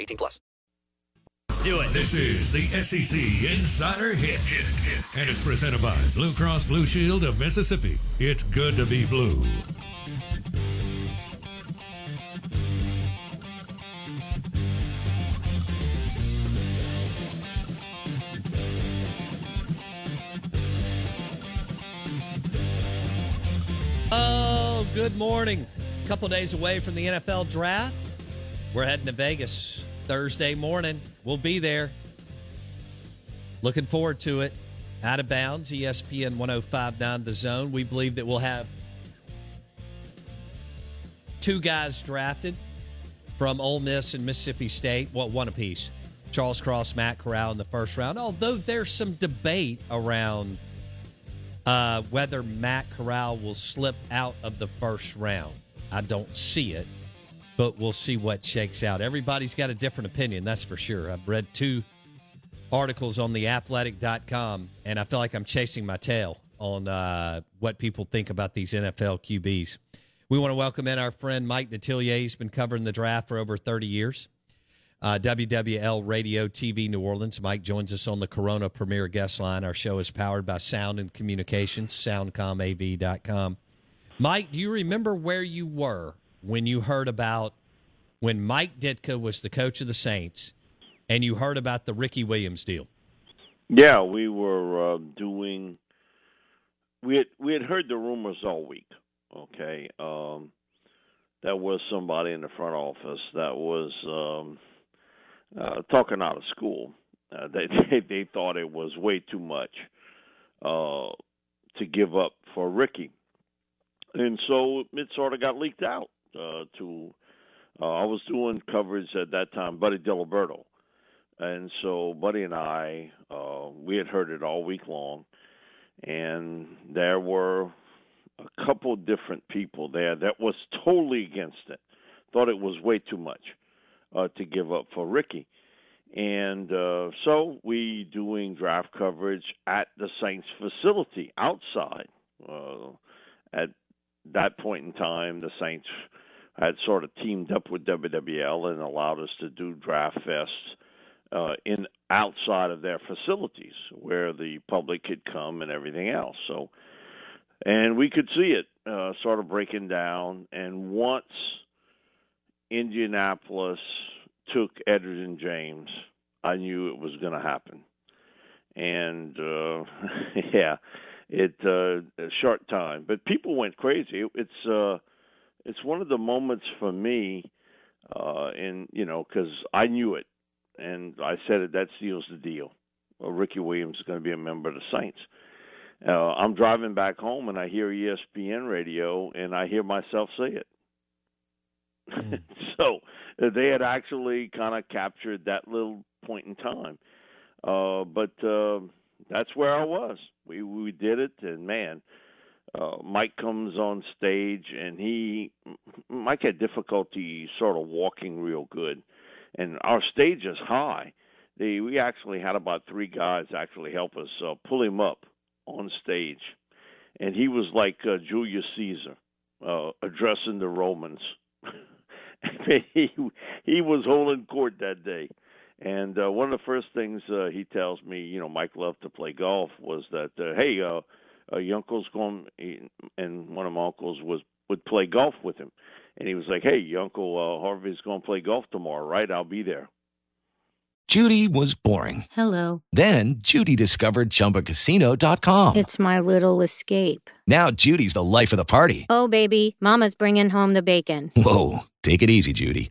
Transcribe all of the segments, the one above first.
18 plus. Let's do it. This is the SEC Insider Hit. And it's presented by Blue Cross Blue Shield of Mississippi. It's good to be blue. Oh, good morning. A couple days away from the NFL draft. We're heading to Vegas Thursday morning. We'll be there. Looking forward to it. Out of bounds, ESPN 1059 The Zone. We believe that we'll have two guys drafted from Ole Miss and Mississippi State. Well, one apiece. Charles Cross, Matt Corral in the first round. Although there's some debate around uh, whether Matt Corral will slip out of the first round. I don't see it, but we'll see what shakes out. Everybody's got a different opinion, that's for sure. I've read two articles on theathletic.com, and I feel like I'm chasing my tail on uh, what people think about these NFL QBs. We want to welcome in our friend Mike Detillier. He's been covering the draft for over 30 years. Uh, WWL Radio TV New Orleans. Mike joins us on the Corona Premier Guest Line. Our show is powered by Sound and Communications, soundcomav.com. Mike, do you remember where you were when you heard about when Mike Ditka was the coach of the Saints and you heard about the Ricky Williams deal? Yeah, we were uh, doing. We had we had heard the rumors all week. Okay, um, that was somebody in the front office that was um, uh, talking out of school. Uh, they, they thought it was way too much uh, to give up for Ricky, and so it sort of got leaked out to. Uh, I was doing coverage at that time, Buddy Diliberto, and so Buddy and I uh, we had heard it all week long, and there were a couple different people there that was totally against it, thought it was way too much uh, to give up for Ricky. And uh, so we doing draft coverage at the Saints facility outside. Uh, at that point in time, the Saints had sort of teamed up with WWL and allowed us to do draft fests uh, in outside of their facilities where the public could come and everything else. So, and we could see it uh, sort of breaking down. And once Indianapolis took Edgerrin James, I knew it was going to happen. And uh, yeah, it uh, a short time, but people went crazy. It's uh, it's one of the moments for me, uh, and you know, because I knew it, and I said it. That seals the deal. Well, Ricky Williams is going to be a member of the Saints. Uh, I'm driving back home and I hear ESPN radio and I hear myself say it. so uh, they had actually kind of captured that little point in time. Uh, but uh, that's where I was. We we did it, and man, uh, Mike comes on stage, and he Mike had difficulty sort of walking real good, and our stage is high. They, we actually had about three guys actually help us uh, pull him up on stage, and he was like uh, Julius Caesar uh, addressing the Romans. he he was holding court that day. And uh, one of the first things uh, he tells me, you know, Mike loved to play golf, was that, uh, hey, uh, uh, your uncle's going, he, and one of my uncles was would play golf with him, and he was like, "Hey, your uncle uh, Harvey's going to play golf tomorrow, right? I'll be there." Judy was boring. Hello. Then Judy discovered ChumbaCasino.com. It's my little escape. Now Judy's the life of the party. Oh, baby, Mama's bringing home the bacon. Whoa, take it easy, Judy.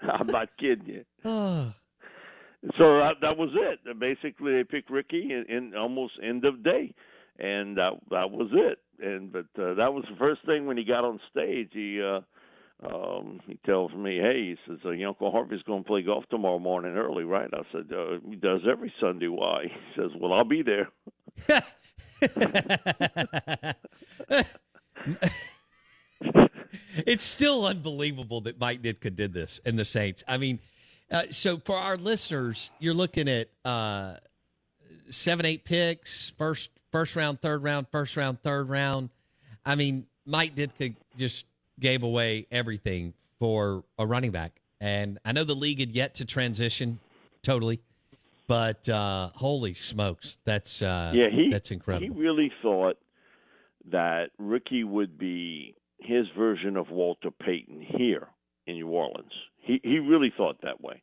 I'm not kidding you. So that, that was it. Basically, they picked Ricky in, in almost end of day, and that that was it. And but uh, that was the first thing when he got on stage. He uh, um, he tells me, "Hey," he says, uh, "Your Uncle Harvey's going to play golf tomorrow morning early, right?" I said, uh, "He does every Sunday. Why?" He says, "Well, I'll be there." it's still unbelievable that Mike Ditka did this and the Saints. I mean, uh, so for our listeners, you're looking at uh, seven, eight picks, first first round, third round, first round, third round. I mean, Mike Ditka just gave away everything for a running back, and I know the league had yet to transition totally, but uh, holy smokes, that's uh, yeah, he that's incredible. He really thought that Ricky would be his version of Walter Payton here in New Orleans. He he really thought that way.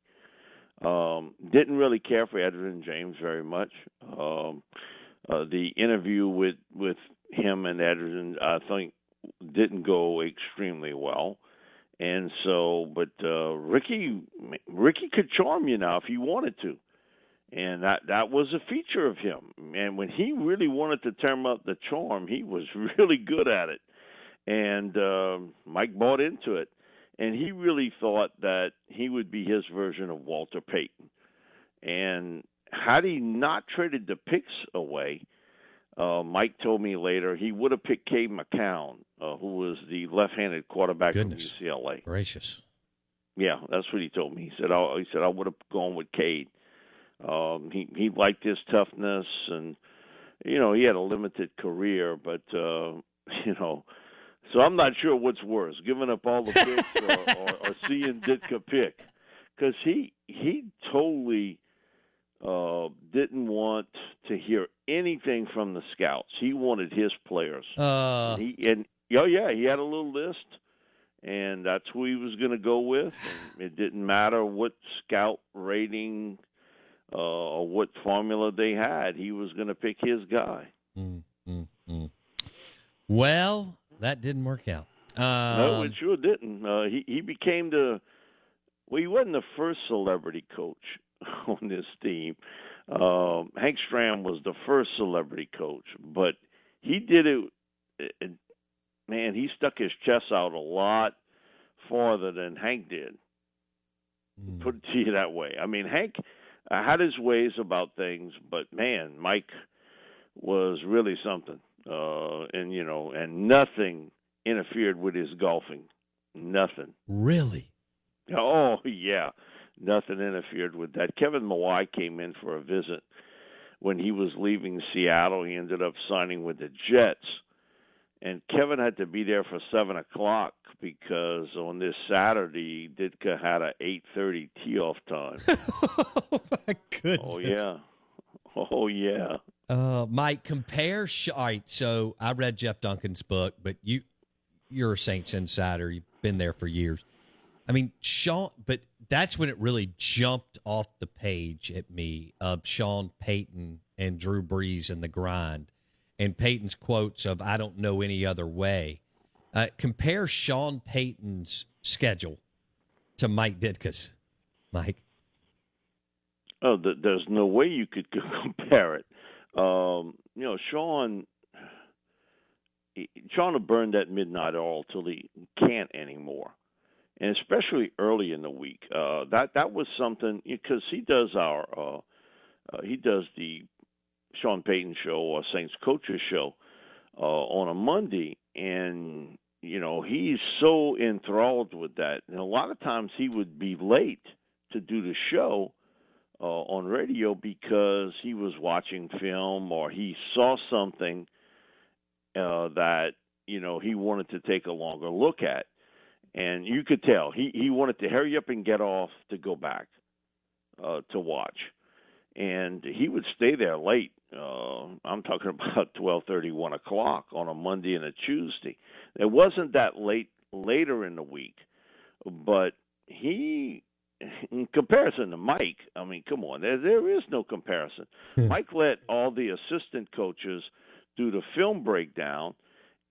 Um, didn't really care for Edgerrin James very much. Um, uh, the interview with with him and Edgerrin, I think, didn't go extremely well. And so, but uh, Ricky Ricky could charm you now if he wanted to and that that was a feature of him. And when he really wanted to turn up the charm, he was really good at it. And uh, Mike bought into it, and he really thought that he would be his version of Walter Payton. And had he not traded the picks away, uh, Mike told me later he would have picked Cade McNown, uh, who was the left-handed quarterback Goodness. from UCLA. Gracious. Yeah, that's what he told me. He said, "I he said I would have gone with Cade." Um, he he liked his toughness, and you know he had a limited career, but uh, you know, so I'm not sure what's worse, giving up all the picks or, or, or seeing Ditka pick, because he he totally uh, didn't want to hear anything from the scouts. He wanted his players. Uh, he and oh yeah, he had a little list, and that's who he was going to go with. And it didn't matter what scout rating uh, or what formula they had. He was going to pick his guy. mm, mm, mm. Well, that didn't work out. no, Um, it sure didn't. Uh, he he became the well, he wasn't the first celebrity coach on this team. Um, Hank Stram was the first celebrity coach, but he did it, it. Man, he stuck his chest out a lot farther than Hank did. mm. put it to you that way. I mean, Hank uh, had his ways about things, but man, Mike was really something. Uh, and you know, and nothing interfered with his golfing. Nothing. really? Oh yeah, nothing interfered with that. Kevin Mawae came in for a visit when he was leaving Seattle. He ended up signing with the Jets, and Kevin had to be there for seven o'clock because on this Saturday, Ditka had a eight thirty tee off time. oh my goodness. oh yeah, oh yeah. Uh, Mike, compare. Sh- all right, so I read Jeff Duncan's book, but you, you're a Saints insider. You've been there for years. I mean, Sean, but that's when it really jumped off the page at me of Sean Payton and Drew Brees and the grind, and Payton's quotes of "I don't know any other way." Uh, compare Sean Payton's schedule to Mike Ditka's. Mike, Oh, th- there's no way you could compare it. Um, you know, Sean, Sean will burn that midnight oil till he can't anymore, and especially early in the week. Uh, that that was something because he does our uh, uh, he does the Sean Payton show or Saints coaches show uh, on a Monday, and you know he's so enthralled with that. And a lot of times he would be late to do the show uh, on radio because he was watching film or he saw something uh, that you know he wanted to take a longer look at, and you could tell he he wanted to hurry up and get off to go back uh, to watch, and he would stay there late. Uh, I'm talking about twelve thirty, one o'clock on a Monday and a Tuesday. It wasn't that late later in the week, but he in comparison to Mike, I mean, come on, there there is no comparison. Mike let all the assistant coaches do the film breakdown,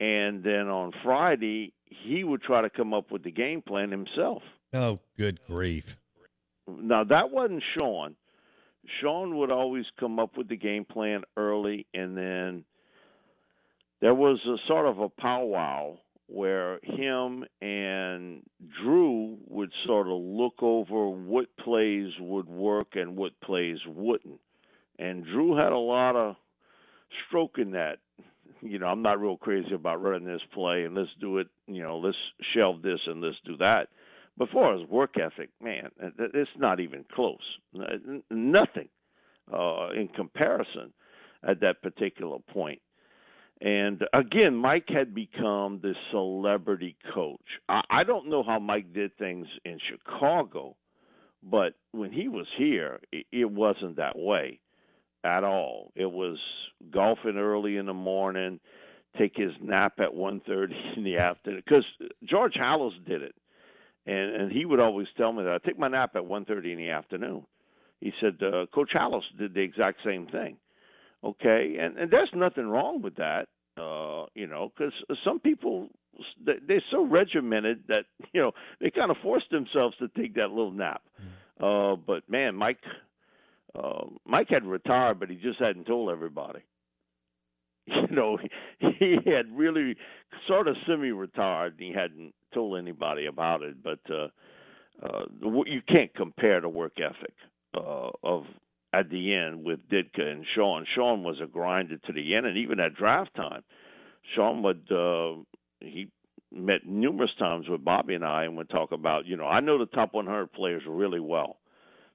and then on Friday he would try to come up with the game plan himself. Oh, good grief! Now that wasn't Sean. Sean would always come up with the game plan early, and then there was a sort of a powwow where him and sort of look over what plays would work and what plays wouldn't. And Drew had a lot of stroke in that. You know, I'm not real crazy about running this play and let's do it, you know, let's shelve this and let's do that. But far as work ethic, man, it's not even close. Nothing uh, in comparison at that particular point. And again, Mike had become the celebrity coach. I, I don't know how Mike did things in Chicago, but when he was here, it, it wasn't that way at all. It was golfing early in the morning, take his nap at one thirty in the afternoon. Because George Halas did it, and and he would always tell me that I take my nap at one thirty in the afternoon. He said uh, Coach Halas did the exact same thing okay? And and there's nothing wrong with that uh you know because some people they're so regimented that you know they kind of force themselves to take that little nap. Uh but man mike uh mike had retired but he just hadn't told everybody. You know he, he had really sort of semi retired and he hadn't told anybody about it. But uh uh you can't compare the work ethic uh of at the end with Ditka and Sean. Sean was a grinder to the end, and even at draft time, Sean would uh, he met numerous times with Bobby and I, and would talk about, you know, I know the top 100 players really well.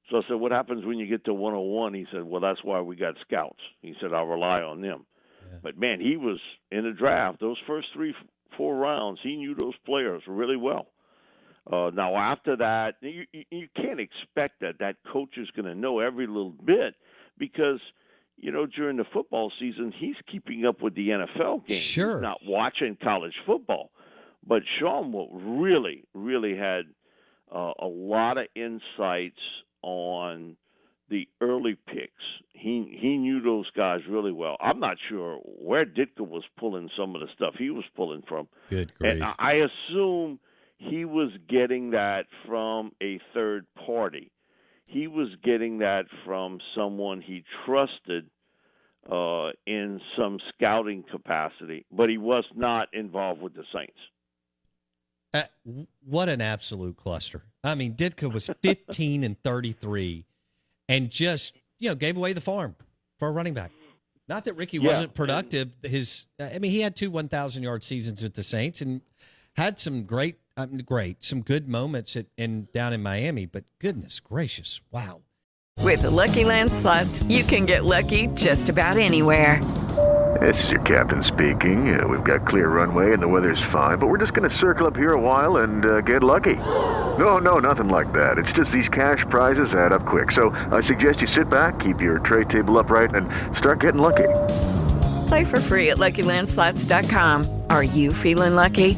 So I said, what happens when you get to 101? He said, well, that's why we got scouts. He said, I rely on them. Yeah. But man, he was in the draft those first three, four rounds. He knew those players really well. Uh, now, after that, you, you can't expect that that coach is going to know every little bit because, you know, during the football season, he's keeping up with the NFL games. Sure. He's not watching college football. But Sean really, really had uh, a lot of insights on the early picks. He he knew those guys really well. I'm not sure where Ditka was pulling some of the stuff he was pulling from. Good grief. And I assume – he was getting that from a third party. He was getting that from someone he trusted uh, in some scouting capacity, but he was not involved with the Saints. Uh, what an absolute cluster! I mean, Ditka was 15 and 33, and just you know gave away the farm for a running back. Not that Ricky yeah. wasn't productive. His, I mean, he had two 1,000 yard seasons with the Saints and had some great I mean, great, some good moments at, in down in Miami, but goodness gracious, wow. With the Lucky Land slots, you can get lucky just about anywhere. This is your captain speaking. Uh, we've got clear runway and the weather's fine, but we're just going to circle up here a while and uh, get lucky. No, no, nothing like that. It's just these cash prizes add up quick. So I suggest you sit back, keep your tray table upright, and start getting lucky. Play for free at LuckyLandSlots.com. Are you feeling lucky?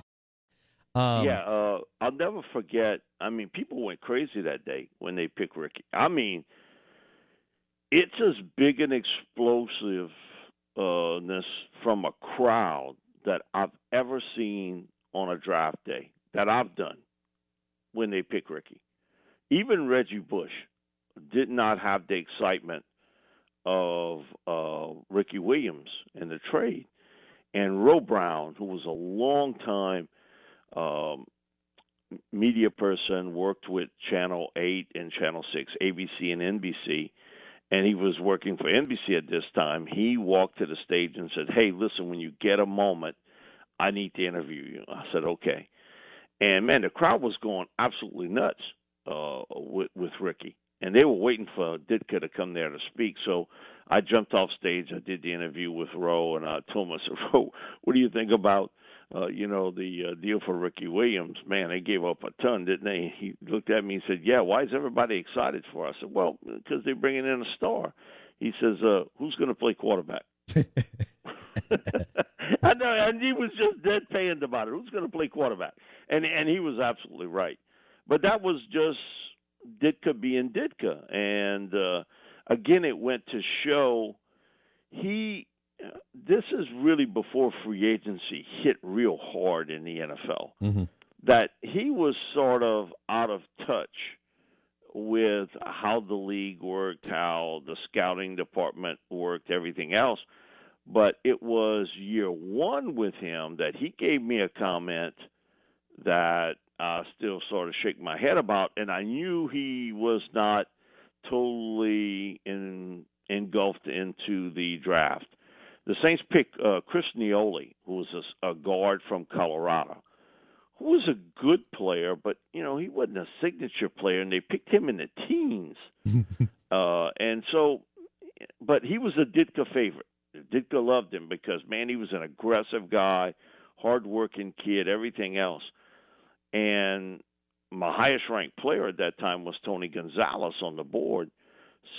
Um, yeah, uh, I'll never forget. I mean, people went crazy that day when they picked Ricky. I mean, it's as big an explosiveness from a crowd that I've ever seen on a draft day that I've done when they pick Ricky. Even Reggie Bush did not have the excitement of uh, Ricky Williams in the trade. And Ro Brown, who was a long time um, media person, worked with Channel 8 and Channel 6, ABC and NBC, and he was working for NBC at this time. He walked to the stage and said, Hey, listen, when you get a moment, I need to interview you. I said, Okay. And man, the crowd was going absolutely nuts uh, with, with Ricky and they were waiting for Ditka to come there to speak. So I jumped off stage. I did the interview with Ro, and I told him, I said, Ro, what do you think about, uh, you know, the uh, deal for Ricky Williams? Man, they gave up a ton, didn't they? He looked at me and said, Yeah, why is everybody excited for? Us?" I said, Well, because they're bringing in a star. He says, uh, Who's going to play quarterback? I know, and he was just deadpan about it. Who's going to play quarterback? And and he was absolutely right. But that was just Ditka being Ditka, and uh, again, it went to show he. This is really before free agency hit real hard in the NFL. Mm-hmm. That he was sort of out of touch with how the league worked, how the scouting department worked, everything else. But it was year one with him that he gave me a comment that I still sort of shake my head about, and I knew he was not totally in, engulfed into the draft. The Saints picked uh, Chris Naeole, who was a, a guard from Colorado, who was a good player, but you know he wasn't a signature player, and they picked him in the teens. uh, and so, but he was a Ditka favorite. Ditka loved him because man, he was an aggressive guy, hardworking kid, everything else. And my highest ranked player at that time was Tony Gonzalez on the board.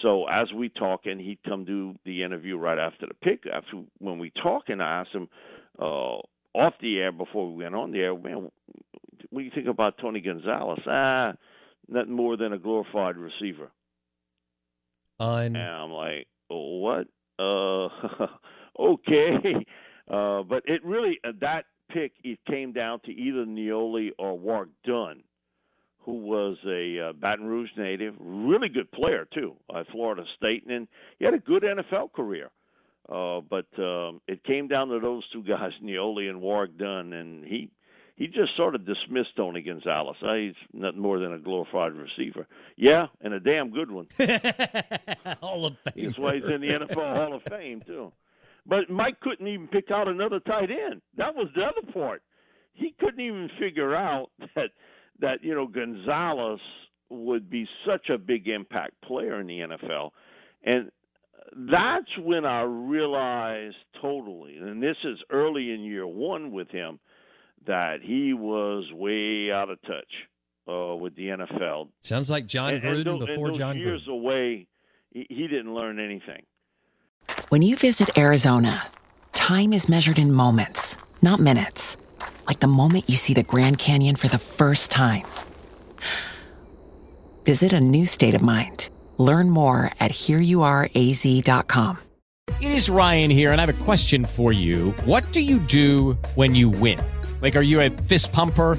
So as we talk, and he'd come do the interview right after the pick. After when we talk, and I asked him uh, off the air before we went on the air, man, what do you think about Tony Gonzalez? Ah, nothing more than a glorified receiver. Un- and I'm like, oh, what? Uh, okay. Uh, but it really uh, that pick it came down to either Naeole or Warrick Dunn, who was a uh, Baton Rouge native, really good player too at Florida State, and he had a good NFL career. Uh, but um, it came down to those two guys, Naeole and Warrick Dunn, and he he just sort of dismissed Tony Gonzalez. Uh, he's nothing more than a glorified receiver. Yeah, and a damn good one. Hall of Fame. That's why he's in the NFL Hall of Fame too. But Mike couldn't even pick out another tight end. That was the other part. He couldn't even figure out that that you know Gonzalez would be such a big impact player in the NFL, and that's when I realized totally. And this is early in year one with him that he was way out of touch uh, with the NFL. Sounds like John And- and Gruden tho- and before those John years Gruden. away, he, he didn't learn anything. When you visit Arizona, time is measured in moments, not minutes. Like the moment you see the Grand Canyon for the first time. Visit a new state of mind. Learn more at hereyouareaz.com. It is Ryan here, and I have a question for you. What do you do when you win? Like, are you a fist pumper?